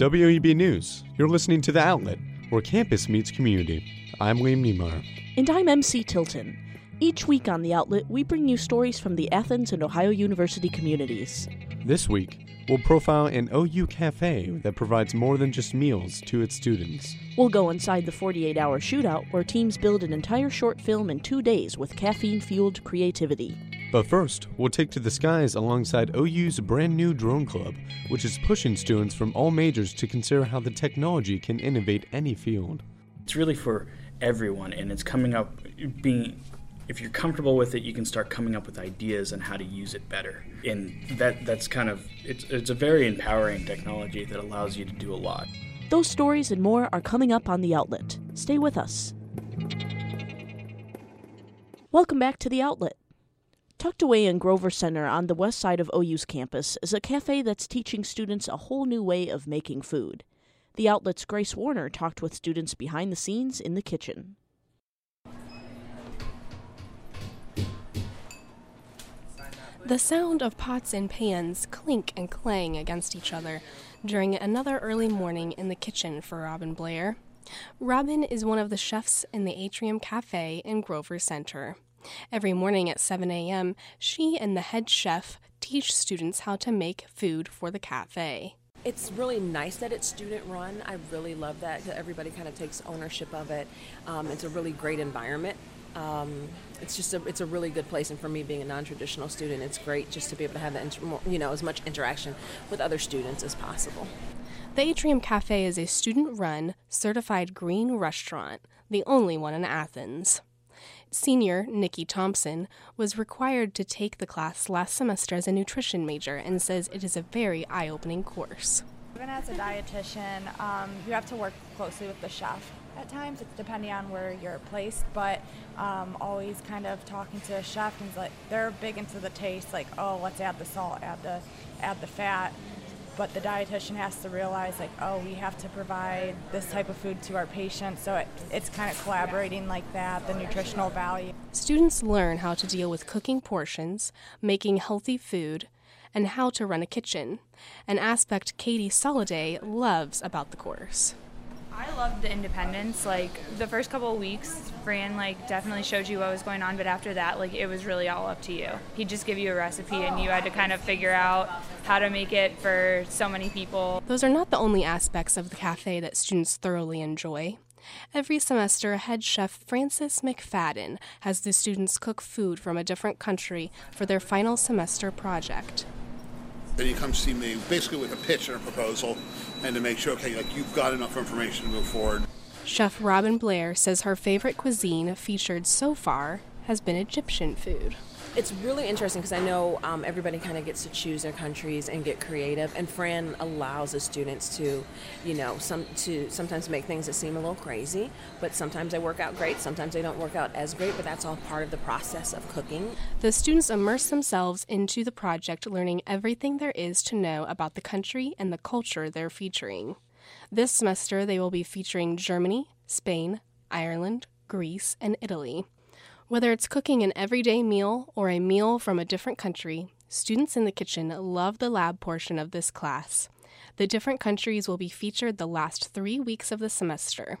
WOUB News, you're listening to The Outlet, where campus meets community. I'm Liam Niemeyer. And I'm MC Tilton. Each week on The Outlet, we bring you stories from the Athens and Ohio University communities. This week, we'll profile an OU cafe that provides more than just meals to its students. We'll go inside the 48 hour shootout where teams build an entire short film in two days with caffeine fueled creativity. But first, we'll take to the skies alongside OU's brand new drone club, which is pushing students from all majors to consider how the technology can innovate any field. It's really for everyone, and it's coming up being. If you're comfortable with it, you can start coming up with ideas on how to use it better. And that that's kind of it's it's a very empowering technology that allows you to do a lot. Those stories and more are coming up on the outlet. Stay with us. Welcome back to the outlet. Tucked away in Grover Center on the west side of OU's campus is a cafe that's teaching students a whole new way of making food. The outlet's Grace Warner talked with students behind the scenes in the kitchen. The sound of pots and pans clink and clang against each other during another early morning in the kitchen for Robin Blair. Robin is one of the chefs in the Atrium Cafe in Grover Center. Every morning at 7 a.m., she and the head chef teach students how to make food for the cafe. It's really nice that it's student run. I really love that. Because everybody kind of takes ownership of it. Um, it's a really great environment. Um, it's just a, it's a really good place, and for me being a non-traditional student, it's great just to be able to have that inter- more, you know as much interaction with other students as possible. The Atrium Cafe is a student-run, certified green restaurant, the only one in Athens. Senior Nikki Thompson was required to take the class last semester as a nutrition major and says it is a very eye opening course. Even as a dietitian, um, you have to work closely with the chef. At times, it's depending on where you're placed, but um, always kind of talking to a chef and like they're big into the taste. Like, oh, let's add the salt, add the add the fat but the dietitian has to realize like oh we have to provide this type of food to our patients. So it, it's kind of collaborating like that the nutritional value. Students learn how to deal with cooking portions making healthy food and how to run a kitchen an aspect katie soliday loves about the course I loved the independence. Like the first couple of weeks, Fran like definitely showed you what was going on, but after that, like it was really all up to you. He'd just give you a recipe, and you had to kind of figure out how to make it for so many people. Those are not the only aspects of the cafe that students thoroughly enjoy. Every semester, head chef Francis McFadden has the students cook food from a different country for their final semester project. Then you come see me basically with a pitch and a proposal and to make sure, okay, like you've got enough information to move forward. Chef Robin Blair says her favorite cuisine featured so far has been Egyptian food it's really interesting because I know um, everybody kind of gets to choose their countries and get creative, and Fran allows the students to, you know, some to sometimes make things that seem a little crazy, but sometimes they work out great. Sometimes they don't work out as great, but that's all part of the process of cooking. The students immerse themselves into the project, learning everything there is to know about the country and the culture they're featuring. This semester, they will be featuring Germany, Spain, Ireland, Greece, and Italy. Whether it's cooking an everyday meal or a meal from a different country, students in the kitchen love the lab portion of this class. The different countries will be featured the last three weeks of the semester.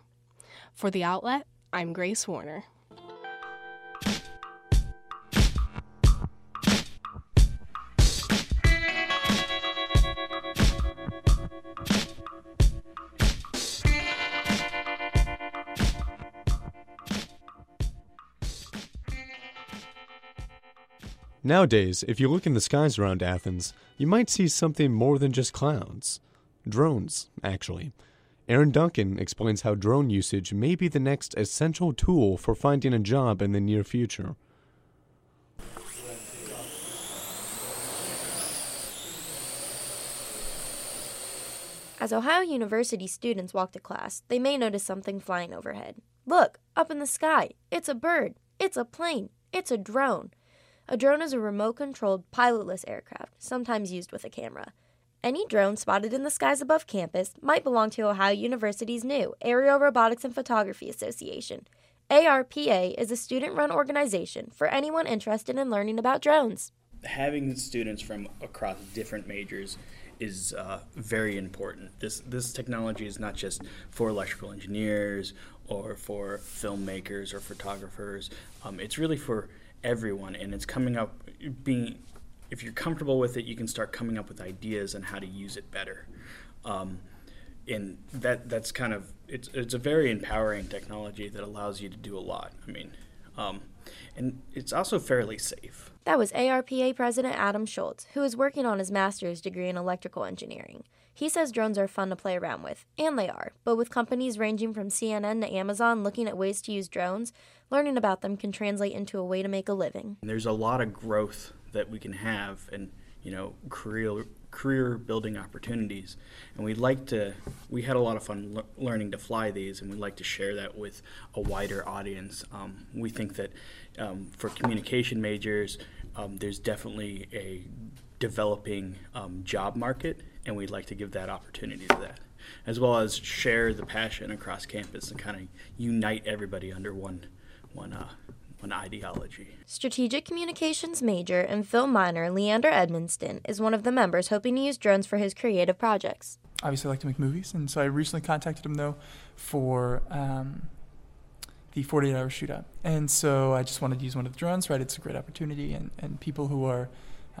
For the outlet, I'm Grace Warner. Nowadays, if you look in the skies around Athens, you might see something more than just clouds. Drones, actually. Aaron Duncan explains how drone usage may be the next essential tool for finding a job in the near future. As Ohio University students walk to class, they may notice something flying overhead. Look, up in the sky. It's a bird. It's a plane. It's a drone. A drone is a remote controlled, pilotless aircraft, sometimes used with a camera. Any drone spotted in the skies above campus might belong to Ohio University's new Aerial Robotics and Photography Association. ARPA is a student run organization for anyone interested in learning about drones. Having students from across different majors is uh, very important. This this technology is not just for electrical engineers or for filmmakers or photographers. Um, it's really for everyone, and it's coming up being. If you're comfortable with it, you can start coming up with ideas on how to use it better. Um, and that that's kind of it's it's a very empowering technology that allows you to do a lot. I mean, um, and it's also fairly safe. That was ARPA President Adam Schultz, who is working on his master's degree in electrical engineering. He says drones are fun to play around with, and they are, but with companies ranging from CNN to Amazon looking at ways to use drones, learning about them can translate into a way to make a living. There's a lot of growth that we can have and, you know, career career building opportunities. And we'd like to, we had a lot of fun le- learning to fly these, and we'd like to share that with a wider audience. Um, we think that um, for communication majors, um, there's definitely a developing um, job market, and we'd like to give that opportunity to that. As well as share the passion across campus and kind of unite everybody under one, one uh, an ideology. Strategic Communications major and film minor Leander Edmonston is one of the members hoping to use drones for his creative projects. Obviously, I like to make movies, and so I recently contacted him though for um, the 48 hour shootout. And so I just wanted to use one of the drones, right? It's a great opportunity, and, and people who are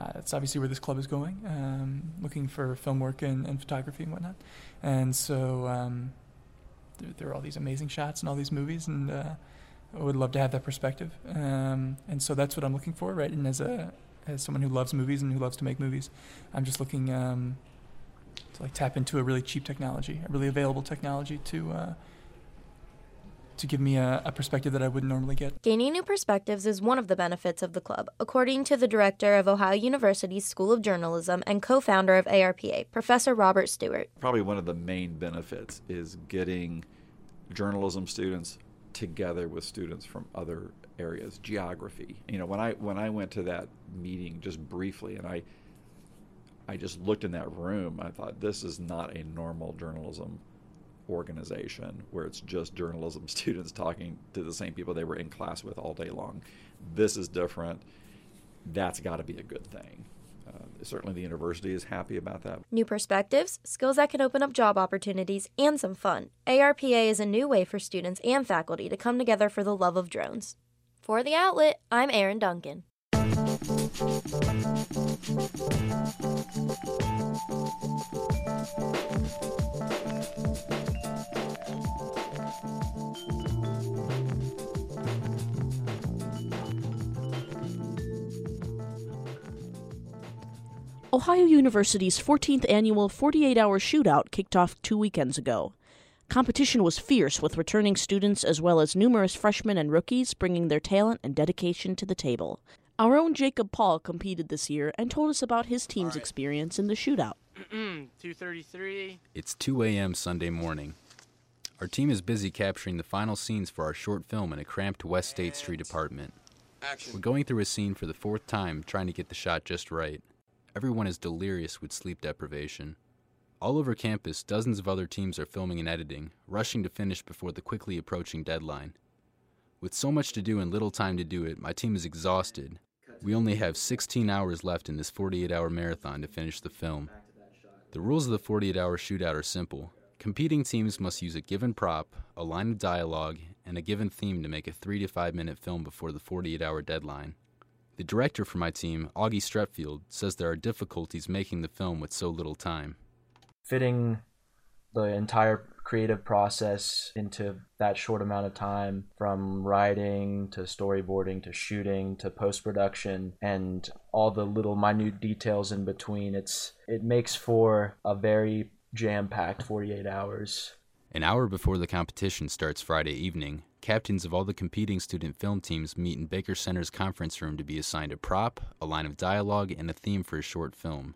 uh, that's obviously where this club is going, um, looking for film work and, and, photography and whatnot. And so um, there, there, are all these amazing shots and all these movies, and uh, I would love to have that perspective. Um, and so that's what I'm looking for, right? And as a as someone who loves movies and who loves to make movies, I'm just looking um, to like tap into a really cheap technology, a really available technology to uh, to give me a, a, perspective that I wouldn't normally get. Gaining new perspectives is one of the benefits of the club, according to the director of Ohio University's School of Journalism and co founder of ARPA, Professor Robert Stewart. Probably one of the main benefits is getting journalism students together with students from other areas, geography. You know, when I when I went to that meeting just briefly and I I just looked in that room, I thought this is not a normal journalism organization where it's just journalism students talking to the same people they were in class with all day long. This is different. That's got to be a good thing. Uh, certainly, the university is happy about that. New perspectives, skills that can open up job opportunities, and some fun. ARPA is a new way for students and faculty to come together for the love of drones. For the outlet, I'm Aaron Duncan. Ohio University's 14th annual 48 hour shootout kicked off two weekends ago. Competition was fierce, with returning students as well as numerous freshmen and rookies bringing their talent and dedication to the table. Our own Jacob Paul competed this year and told us about his team's right. experience in the shootout. 2:33. It's 2 a.m. Sunday morning. Our team is busy capturing the final scenes for our short film in a cramped West State Street apartment. Action. We're going through a scene for the fourth time, trying to get the shot just right. Everyone is delirious with sleep deprivation. All over campus, dozens of other teams are filming and editing, rushing to finish before the quickly approaching deadline. With so much to do and little time to do it, my team is exhausted. We only have 16 hours left in this 48 hour marathon to finish the film. The rules of the 48 hour shootout are simple. Competing teams must use a given prop, a line of dialogue, and a given theme to make a 3 to 5 minute film before the 48 hour deadline. The director for my team, Augie Stretfield, says there are difficulties making the film with so little time. Fitting the entire creative process into that short amount of time from writing to storyboarding to shooting to post production and all the little minute details in between it's it makes for a very jam-packed 48 hours an hour before the competition starts Friday evening, captains of all the competing student film teams meet in Baker Center's conference room to be assigned a prop, a line of dialogue, and a theme for a short film.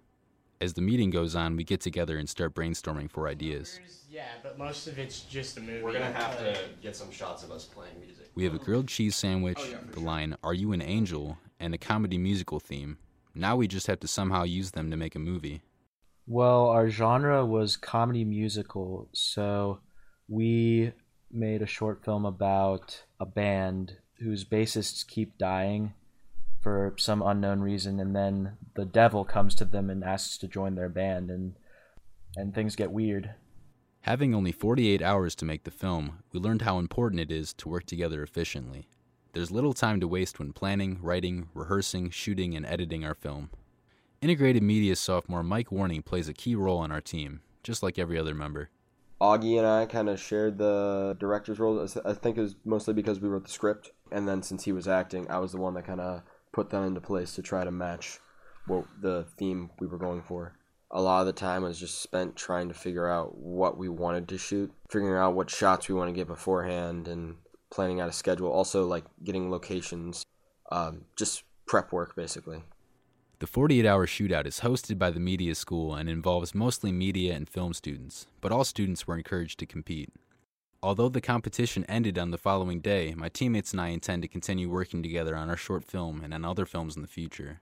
As the meeting goes on, we get together and start brainstorming for ideas. Yeah, but most of it's just a movie. We're gonna have to get some shots of us playing music. We have a grilled cheese sandwich, oh, yeah, the sure. line "Are you an angel?" and a comedy musical theme. Now we just have to somehow use them to make a movie. Well, our genre was comedy musical, so we made a short film about a band whose bassists keep dying for some unknown reason, and then the devil comes to them and asks to join their band, and and things get weird. Having only 48 hours to make the film, we learned how important it is to work together efficiently. There's little time to waste when planning, writing, rehearsing, shooting, and editing our film. Integrated Media sophomore Mike Warning plays a key role on our team, just like every other member. Augie and I kind of shared the director's role. I think it was mostly because we wrote the script, and then since he was acting, I was the one that kind of put that into place to try to match what the theme we were going for. A lot of the time was just spent trying to figure out what we wanted to shoot, figuring out what shots we want to get beforehand, and planning out a schedule. Also, like getting locations, um, just prep work basically. The 48 hour shootout is hosted by the media school and involves mostly media and film students, but all students were encouraged to compete. Although the competition ended on the following day, my teammates and I intend to continue working together on our short film and on other films in the future.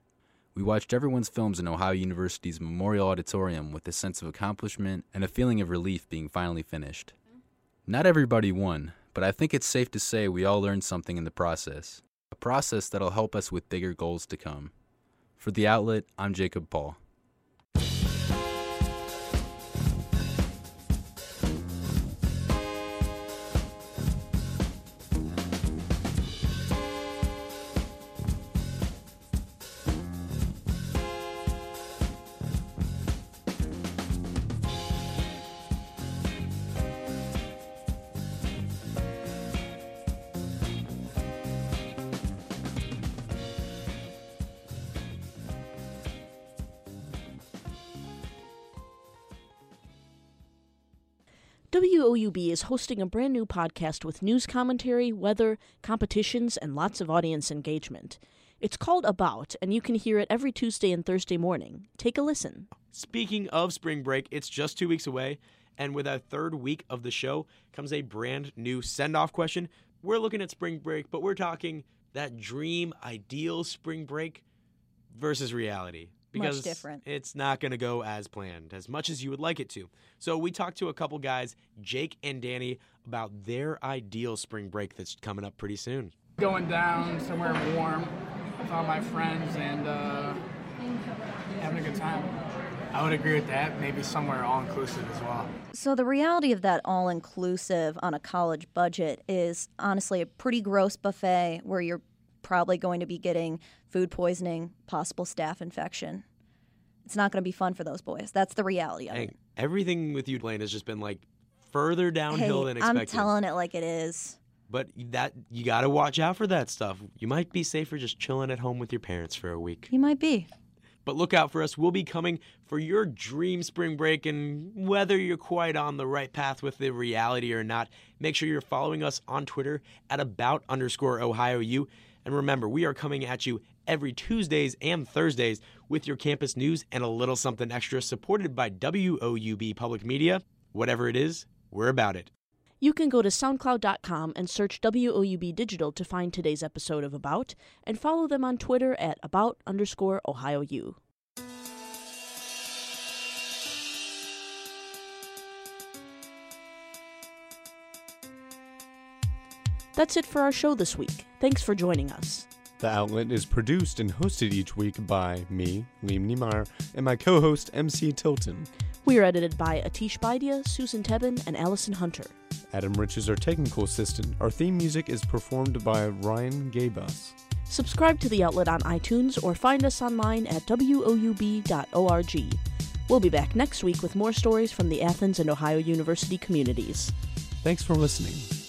We watched everyone's films in Ohio University's Memorial Auditorium with a sense of accomplishment and a feeling of relief being finally finished. Not everybody won, but I think it's safe to say we all learned something in the process. A process that'll help us with bigger goals to come. For The Outlet, I'm Jacob Paul. WOUB is hosting a brand new podcast with news commentary, weather, competitions, and lots of audience engagement. It's called About, and you can hear it every Tuesday and Thursday morning. Take a listen. Speaking of spring break, it's just two weeks away, and with our third week of the show comes a brand new send off question. We're looking at spring break, but we're talking that dream, ideal spring break versus reality because Much different. it's not going to go as planned as much as you would like it to. So we talked to a couple guys, Jake and Danny, about their ideal spring break that's coming up pretty soon. Going down somewhere warm with all my friends and uh, having a good time. I would agree with that. Maybe somewhere all inclusive as well. So, the reality of that all inclusive on a college budget is honestly a pretty gross buffet where you're probably going to be getting food poisoning, possible staph infection. It's not going to be fun for those boys. That's the reality of it. everything with you, Blaine, has just been like further downhill hey, than expected. I'm telling it like it is. But that you got to watch out for that stuff. You might be safer just chilling at home with your parents for a week. You might be. But look out for us. We'll be coming for your dream spring break. And whether you're quite on the right path with the reality or not, make sure you're following us on Twitter at about underscore Ohio U. And remember, we are coming at you every Tuesdays and Thursdays with your campus news and a little something extra supported by WOUB Public Media. Whatever it is, we're about it. You can go to SoundCloud.com and search WOUB Digital to find today's episode of About, and follow them on Twitter at about underscore Ohio U. That's it for our show this week. Thanks for joining us. The Outlet is produced and hosted each week by me, Liam Niemeyer, and my co host, MC Tilton. We are edited by Atish Baidia, Susan Tebben, and Allison Hunter. Adam Rich is our technical assistant. Our theme music is performed by Ryan Gabus. Subscribe to the outlet on iTunes or find us online at woub.org. We'll be back next week with more stories from the Athens and Ohio University communities. Thanks for listening.